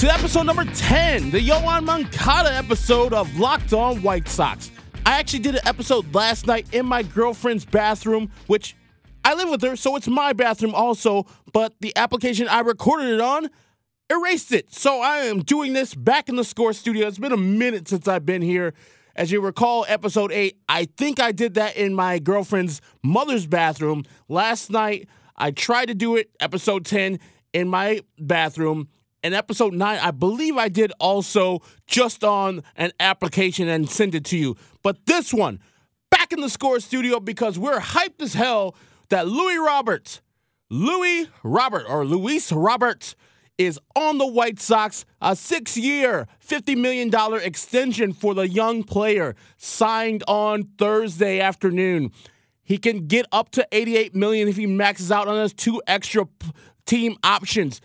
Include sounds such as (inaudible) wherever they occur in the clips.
to episode number 10, the Yoan Moncada episode of Locked On White Sox. I actually did an episode last night in my girlfriend's bathroom, which I live with her, so it's my bathroom also, but the application I recorded it on erased it. So I am doing this back in the score studio. It's been a minute since I've been here. As you recall, episode 8, I think I did that in my girlfriend's mother's bathroom. Last night, I tried to do it, episode 10, in my bathroom. And episode 9, I believe I did also just on an application and send it to you. But this one, back in the score studio because we're hyped as hell that Louis Roberts, Louis Robert, or Luis Roberts, is on the White Sox. A six year, $50 million extension for the young player signed on Thursday afternoon. He can get up to 88 million if he maxes out on his two extra p- team options.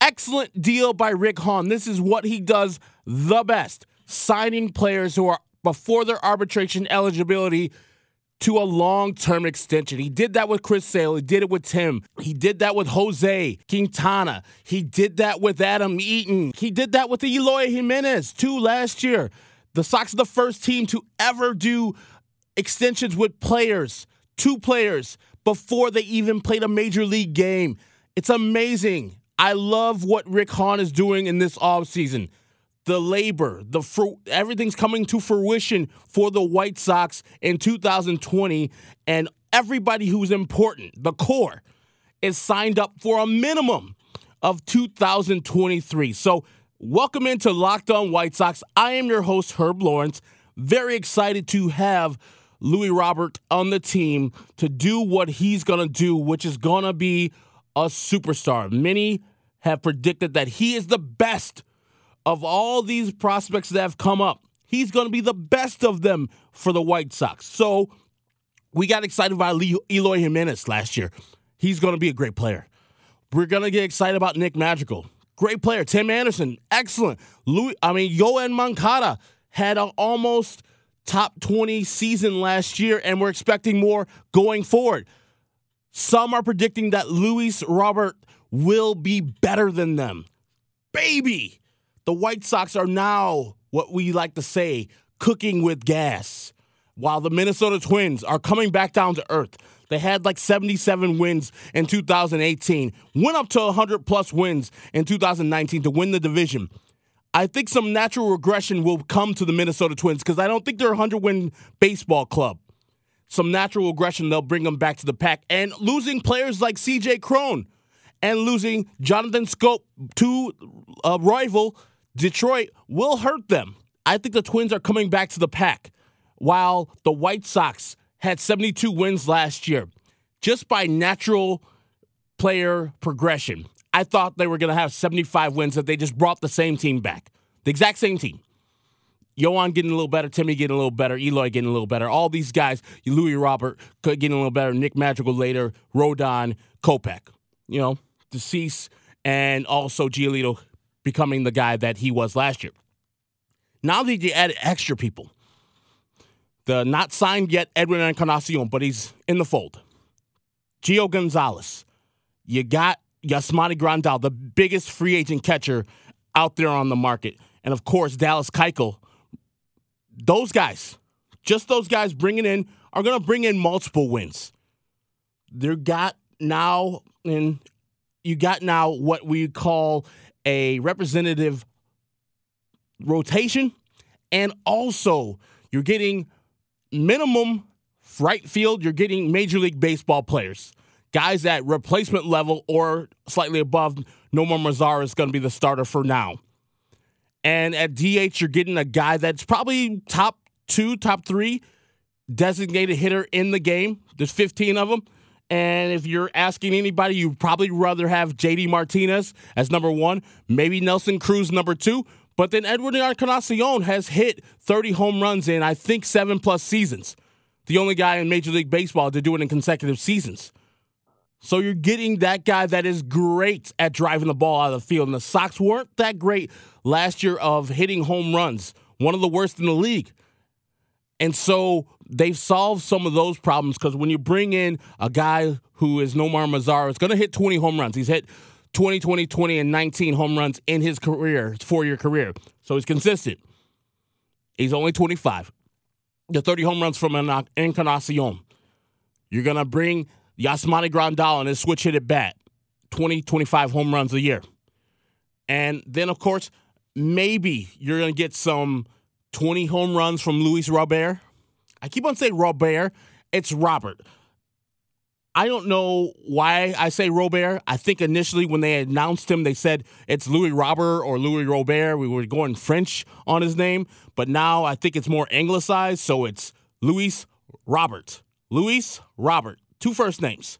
Excellent deal by Rick Hahn. This is what he does the best signing players who are before their arbitration eligibility to a long term extension. He did that with Chris Sale. He did it with Tim. He did that with Jose Quintana. He did that with Adam Eaton. He did that with Eloy Jimenez, too, last year. The Sox are the first team to ever do extensions with players, two players, before they even played a major league game. It's amazing. I love what Rick Hahn is doing in this offseason. The labor, the fruit, everything's coming to fruition for the White Sox in 2020, and everybody who's important, the core, is signed up for a minimum of 2023. So, welcome into Locked On White Sox. I am your host, Herb Lawrence. Very excited to have Louis Robert on the team to do what he's going to do, which is going to be a superstar. Many have predicted that he is the best of all these prospects that have come up. He's going to be the best of them for the White Sox. So we got excited about Eloy Jimenez last year. He's going to be a great player. We're going to get excited about Nick Madrigal. Great player. Tim Anderson, excellent. Louis, I mean, Yoan Moncada had an almost top 20 season last year, and we're expecting more going forward. Some are predicting that Luis Robert will be better than them. Baby, the White Sox are now what we like to say cooking with gas, while the Minnesota Twins are coming back down to earth. They had like 77 wins in 2018, went up to 100 plus wins in 2019 to win the division. I think some natural regression will come to the Minnesota Twins because I don't think they're a 100 win baseball club. Some natural regression, they'll bring them back to the pack. And losing players like CJ Cron and losing Jonathan Schoop to a rival, Detroit, will hurt them. I think the Twins are coming back to the pack while the White Sox had 72 wins last year just by natural player progression. I thought they were going to have 75 wins if they just brought the same team back. The exact same team. Yoan getting a little better, Timmy getting a little better, Eloy getting a little better. All these guys, Louis Robert getting a little better, Nick Madrigal later, Rodon, Kopech, you know, deceased, and also Giolito becoming the guy that he was last year. Now that you add extra people, the not signed yet Edwin Encarnacion, but he's in the fold. Gio Gonzalez. You got Yasmani Grandal, the biggest free agent catcher out there on the market. And of course, Dallas Keuchel. Those guys, just those guys bringing in, are going to bring in multiple wins. They're got now, and you got now what we call a representative rotation, and also you're getting minimum right field, you're getting Major League Baseball players, guys at replacement level or slightly above. Nomar Mazara is going to be the starter for now. And at DH, you're getting a guy that's probably top two, top three designated hitter in the game. There's 15 of them. And if you're asking anybody, you'd probably rather have JD Martinez as number one, maybe Nelson Cruz number two. But then Edwin Encarnacion has hit 30 home runs in, I think, seven plus seasons. The only guy in Major League Baseball to do it in consecutive seasons. So you're getting that guy that is great at driving the ball out of the field. And the Sox weren't that great last year of hitting home runs, one of the worst in the league. And so they've solved some of those problems because when you bring in a guy who is Nomar Mazara, it's going to hit 20 home runs. He's hit 20, 20, 20, and 19 home runs in his career, his four year career. So he's consistent. He's only 25. The 30 home runs from an Encarnacion. You're going to bring Yasmani Grandal and his switch hit at bat. 20, 25 home runs a year. And then, of course, maybe you're going to get some 20 home runs from Luis Robert. I keep on saying Robert. It's Robert. I don't know why I say Robert. I think initially when they announced him, they said it's Louis Robert or Louis Robert. We were going French on his name, but now I think it's more anglicized, so it's Luis Robert. Luis Robert. Two first names.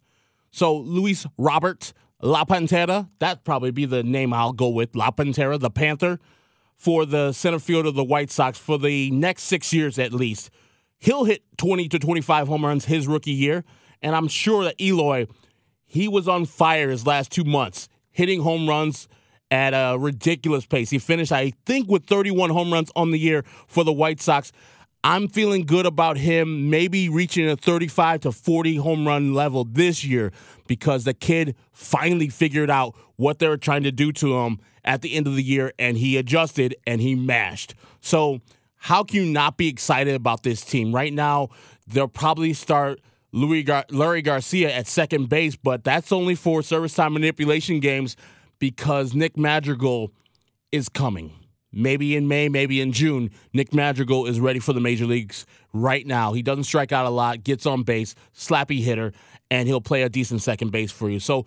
So Luis Robert La Pantera, that'd probably be the name I'll go with. La Pantera, the Panther, for the center field of the White Sox for the next six years at least. He'll hit 20 to 25 home runs his rookie year. And I'm sure that Eloy, he was on fire his last two months, hitting home runs at a ridiculous pace. He finished, I think, with 31 home runs on the year for the White Sox. I'm feeling good about him maybe reaching a 35 to 40 home run level this year because the kid finally figured out what they were trying to do to him at the end of the year and he adjusted and he mashed. So, how can you not be excited about this team? Right now, they'll probably start Louis Gar- Leury Garcia at second base, but that's only for service time manipulation games because Nick Madrigal is coming. Maybe in May, maybe in June, Nick Madrigal is ready for the major leagues right now. He doesn't strike out a lot, gets on base, slappy hitter, and he'll play a decent second base for you. So,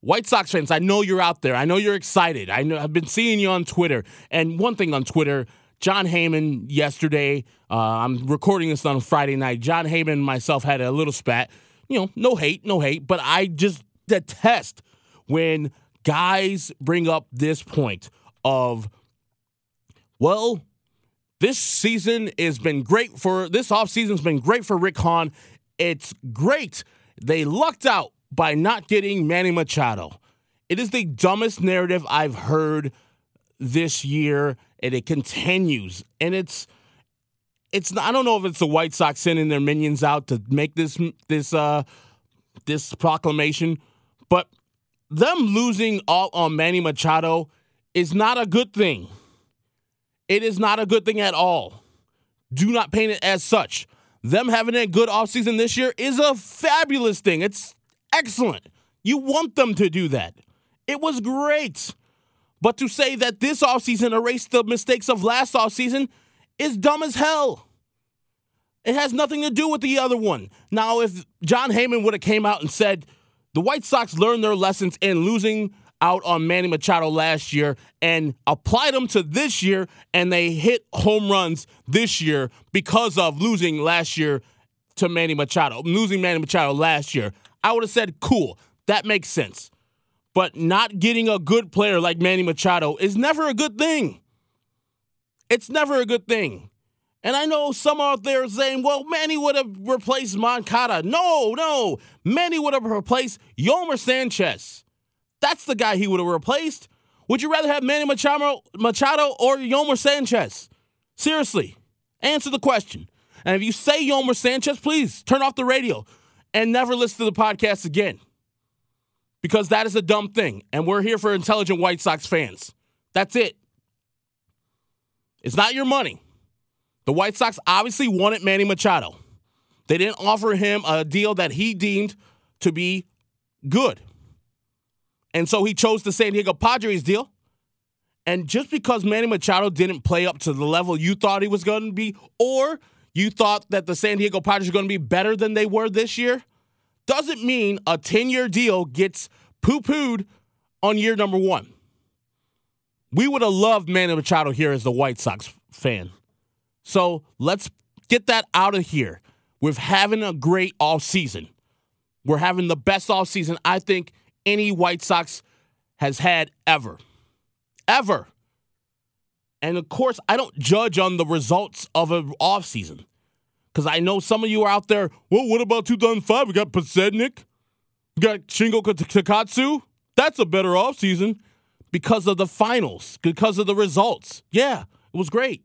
White Sox fans, I know you're out there. I know you're excited. I know I've been seeing you on Twitter. And one thing on Twitter, Jon Heyman yesterday, uh, I'm recording this on Friday night. Jon Heyman and myself had a little spat. You know, no hate, no hate, but I just detest when guys bring up this point of, well, this season has been great for this offseason's been great for Rick Hahn. It's great. They lucked out by not getting Manny Machado. It is the dumbest narrative I've heard this year and it continues. And it's it's I don't know if it's the White Sox sending their minions out to make this this uh this proclamation, but them losing all on Manny Machado is not a good thing. It is not a good thing at all. Do not paint it as such. Them having a good offseason this year is a fabulous thing. It's excellent. You want them to do that. It was great. But to say that this offseason erased the mistakes of last offseason is dumb as hell. It has nothing to do with the other one. Now, if Jon Heyman would have came out and said the White Sox learned their lessons in losing out on Manny Machado last year and applied them to this year, and they hit home runs this year because of losing last year to Manny Machado, losing Manny Machado last year, I would have said, cool, that makes sense. But not getting a good player like Manny Machado is never a good thing. It's never a good thing. And I know some out there saying, well, Manny would have replaced Moncada. No, no. Manny would have replaced Yolmer Sanchez. That's the guy he would have replaced. Would you rather have Manny Machado, Machado or Yolmer Sanchez? Seriously, answer the question. And if you say Yolmer Sanchez, please turn off the radio and never listen to the podcast again because that is a dumb thing. And we're here for intelligent White Sox fans. That's it. It's not your money. The White Sox obviously wanted Manny Machado. They didn't offer him a deal that he deemed to be good. And so he chose the San Diego Padres deal. And just because Manny Machado didn't play up to the level you thought he was going to be, or you thought that the San Diego Padres are going to be better than they were this year, doesn't mean a 10 year deal gets poo pooed on year number one. We would have loved Manny Machado here as the White Sox fan. So let's get that out of here. We're having a great off season. We're having the best off season I think any White Sox has had ever. Ever. And of course, I don't judge on the results of an off season. Because I know some of you are out there, well, what about 2005? We got Podsednik. We got Shingo Takatsu. That's a better offseason because of the finals, because of the results. Yeah, it was great.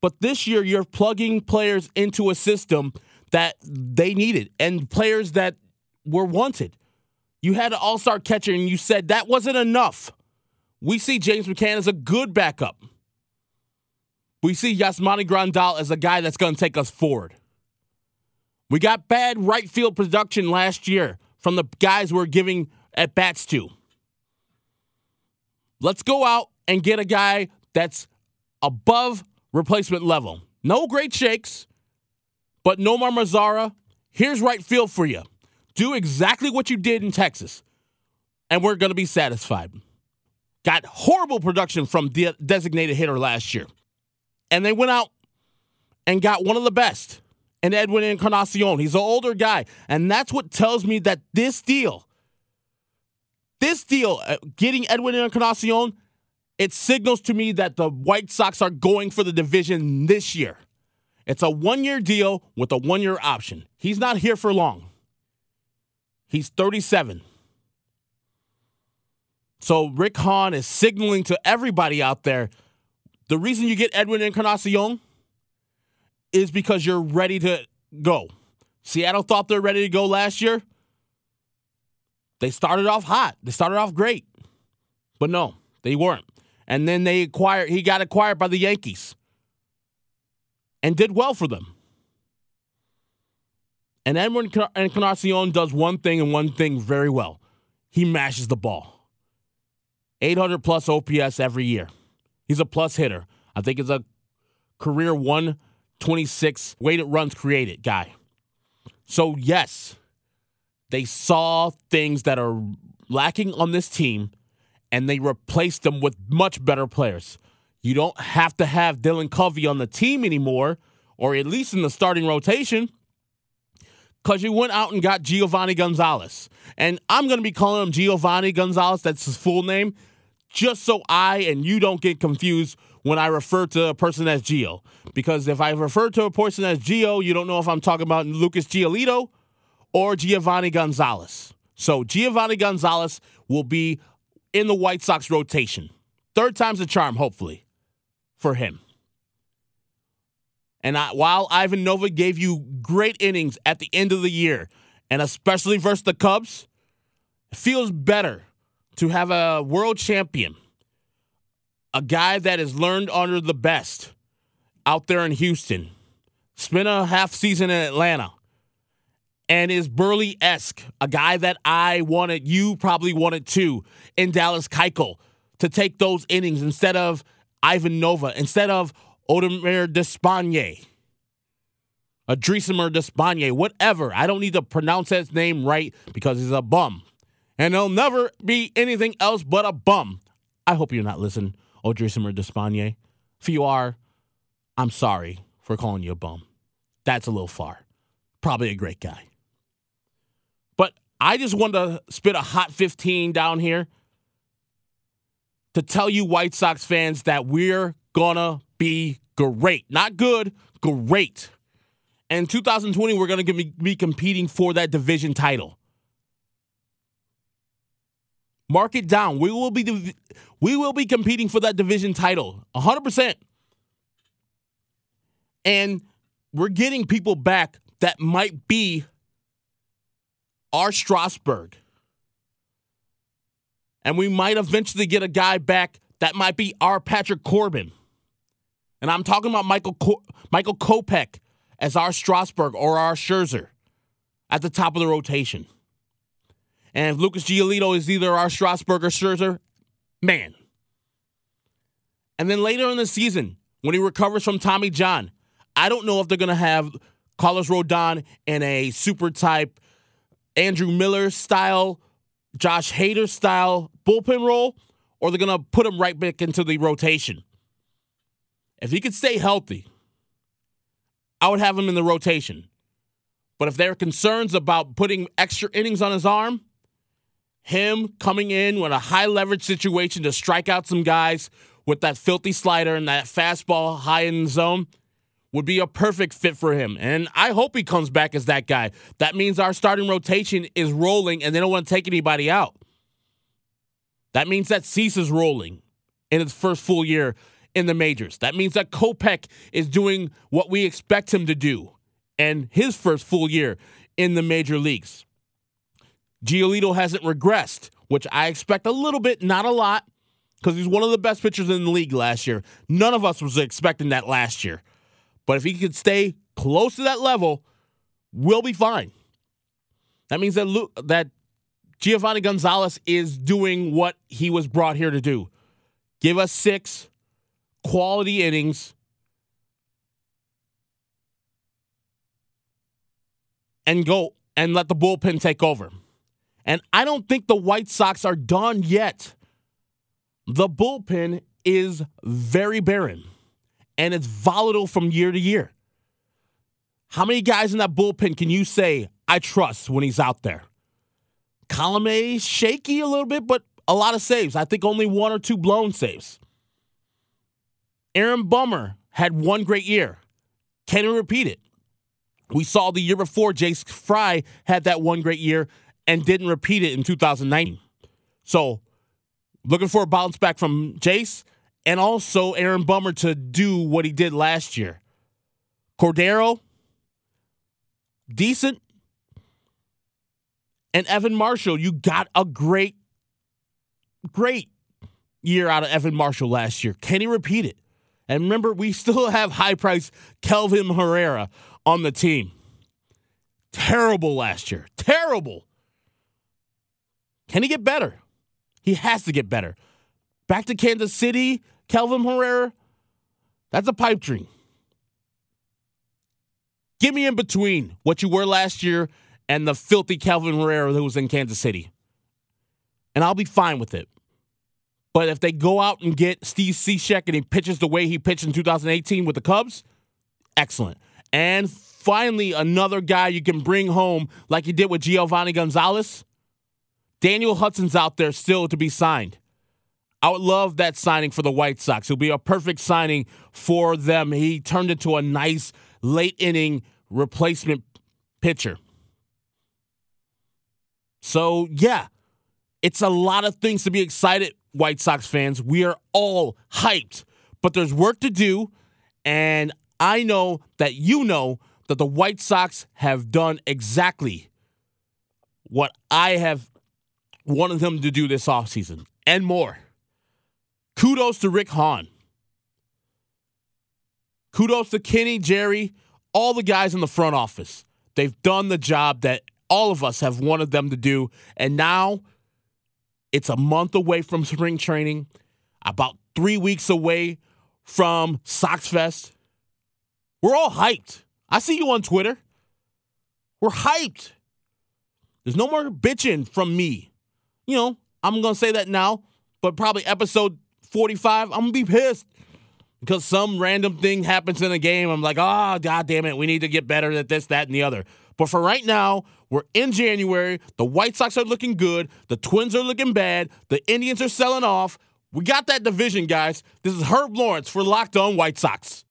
But this year, you're plugging players into a system that they needed and players that were wanted. You had an all star catcher and you said that wasn't enough. We see James McCann as a good backup. We see Yasmani Grandal as a guy that's going to take us forward. We got bad right field production last year from the guys we're giving at bats to. Let's go out and get a guy that's above replacement level. No great shakes, but Nomar Mazara, here's right field for you. Do exactly what you did in Texas, and we're going to be satisfied. Got horrible production from the designated hitter last year. And they went out and got one of the best in Edwin Encarnacion. He's an older guy. And that's what tells me that this deal, this deal, uh, getting Edwin Encarnacion, it signals to me that the White Sox are going for the division this year. It's a one year deal with a one year option. He's not here for long. He's 37. So Rick Hahn is signaling to everybody out there the reason you get Edwin Encarnacion is because you're ready to go. Seattle thought they're ready to go last year. They started off hot. They started off great. But no, they weren't. And then they acquired he got acquired by the Yankees and did well for them. And Edwin Encarnacion does one thing and one thing very well. He mashes the ball. 800 plus OPS every year. He's a plus hitter. I think it's a career 126 weighted runs created guy. So, yes, they saw things that are lacking on this team and they replaced them with much better players. You don't have to have Dylan Covey on the team anymore, or at least in the starting rotation, because you went out and got Giovanni Gonzalez. And I'm going to be calling him Giovanni Gonzalez. That's his full name just so I and you don't get confused when I refer to a person as Gio. Because if I refer to a person as Gio, you don't know if I'm talking about Lucas Giolito or Giovanni Gonzalez. So Giovanni Gonzalez will be in the White Sox rotation. Third time's a charm, hopefully, for him. And I, while Ivan Nova gave you great innings at the end of the year, and especially versus the Cubs, it feels better to have a world champion, a guy that has learned under the best out there in Houston, spent a half season in Atlanta, and is Buehrle esque, a guy that I wanted, you probably wanted too, in Dallas Keuchel to take those innings instead of Ivan Nova, instead of Audemars Despaigne. A Dreesimer Despaigne, whatever. I don't need to pronounce his name right because he's a bum and he'll never be anything else but a bum. I hope you're not listening, Odrisamer Despaigne. If you are, I'm sorry for calling you a bum. That's a little far. Probably a great guy. But I just wanted to spit a hot 15 down here to tell you White Sox fans that we're gonna be great. Not good, great. And 2020, we're gonna be competing for that division title. Mark it down. We will be we will be competing for that division title 100%. And we're getting people back that might be our Strasburg. And we might eventually get a guy back that might be our Patrick Corbin. And I'm talking about Michael Co- Michael Kopech as our Strasburg or our Scherzer at the top of the rotation. And if Lucas Giolito is either our Strasburg or Scherzer, man. And then later in the season, when he recovers from Tommy John, I don't know if they're going to have Carlos Rodon in a super type Andrew Miller style, Josh Hader style bullpen role, or they're going to put him right back into the rotation. If he could stay healthy, I would have him in the rotation. But if there are concerns about putting extra innings on his arm, him coming in with a high leverage situation to strike out some guys with that filthy slider and that fastball high in the zone would be a perfect fit for him. And I hope he comes back as that guy. That means our starting rotation is rolling and they don't want to take anybody out. That means that Cease is rolling in its first full year in the majors. That means that Kopech is doing what we expect him to do in his first full year in the major leagues. Giolito hasn't regressed, which I expect a little bit, not a lot, because he's one of the best pitchers in the league last year. None of us was expecting that last year. But if he could stay close to that level, we'll be fine. That means that that Giovanni Gonzalez is doing what he was brought here to do. Give us six quality innings and go and let the bullpen take over. And I don't think the White Sox are done yet. The bullpen is very barren and it's volatile from year to year. How many guys in that bullpen can you say I trust when he's out there? Colome shaky a little bit, but a lot of saves. I think only one or two blown saves. Aaron Bummer had one great year. Can he repeat it? We saw the year before Jace Fry had that one great year and didn't repeat it in 2019. So, looking for a bounce back from Jace and also Aaron Bummer to do what he did last year. Cordero, decent. And Evan Marshall, you got a great, great year out of Evan Marshall last year. Can he repeat it? And remember, we (laughs) still have high price Kelvin Herrera on the team. Terrible last year. Terrible. Can he get better? He has to get better. Back to Kansas City, Kelvin Herrera. That's a pipe dream. Give me in between what you were last year and the filthy Kelvin Herrera that was in Kansas City. And I'll be fine with it. But if they go out and get Steve Cishek and he pitches the way he pitched in 2018 with the Cubs, excellent. And finally, another guy you can bring home like you did with Giovanni Gonzalez. Daniel Hudson's out there still to be signed. I would love that signing for the White Sox. It'll be a perfect signing for them. He turned into a nice late inning replacement pitcher. So, yeah, it's a lot of things to be excited, White Sox fans. We are all hyped, but there's work to do. And I know that you know that the White Sox have done exactly what I have wanted them to do this offseason and more. Kudos to Rick Hahn. Kudos to Kenny, Jerry, all the guys in the front office. They've done the job that all of us have wanted them to do. And now it's a month away from spring training, about three weeks away from Sox Fest. We're all hyped. I see you on Twitter. We're hyped. There's no more bitching from me. You know, I'm going to say that now, but probably episode 45, I'm going to be pissed because some random thing happens in a game. I'm like, ah, oh, God damn it. We need to get better at this, that, and the other. But for right now, we're in January. The White Sox are looking good. The Twins are looking bad. The Indians are selling off. We got that division, guys. This is Herb Lawrence for Locked On White Sox.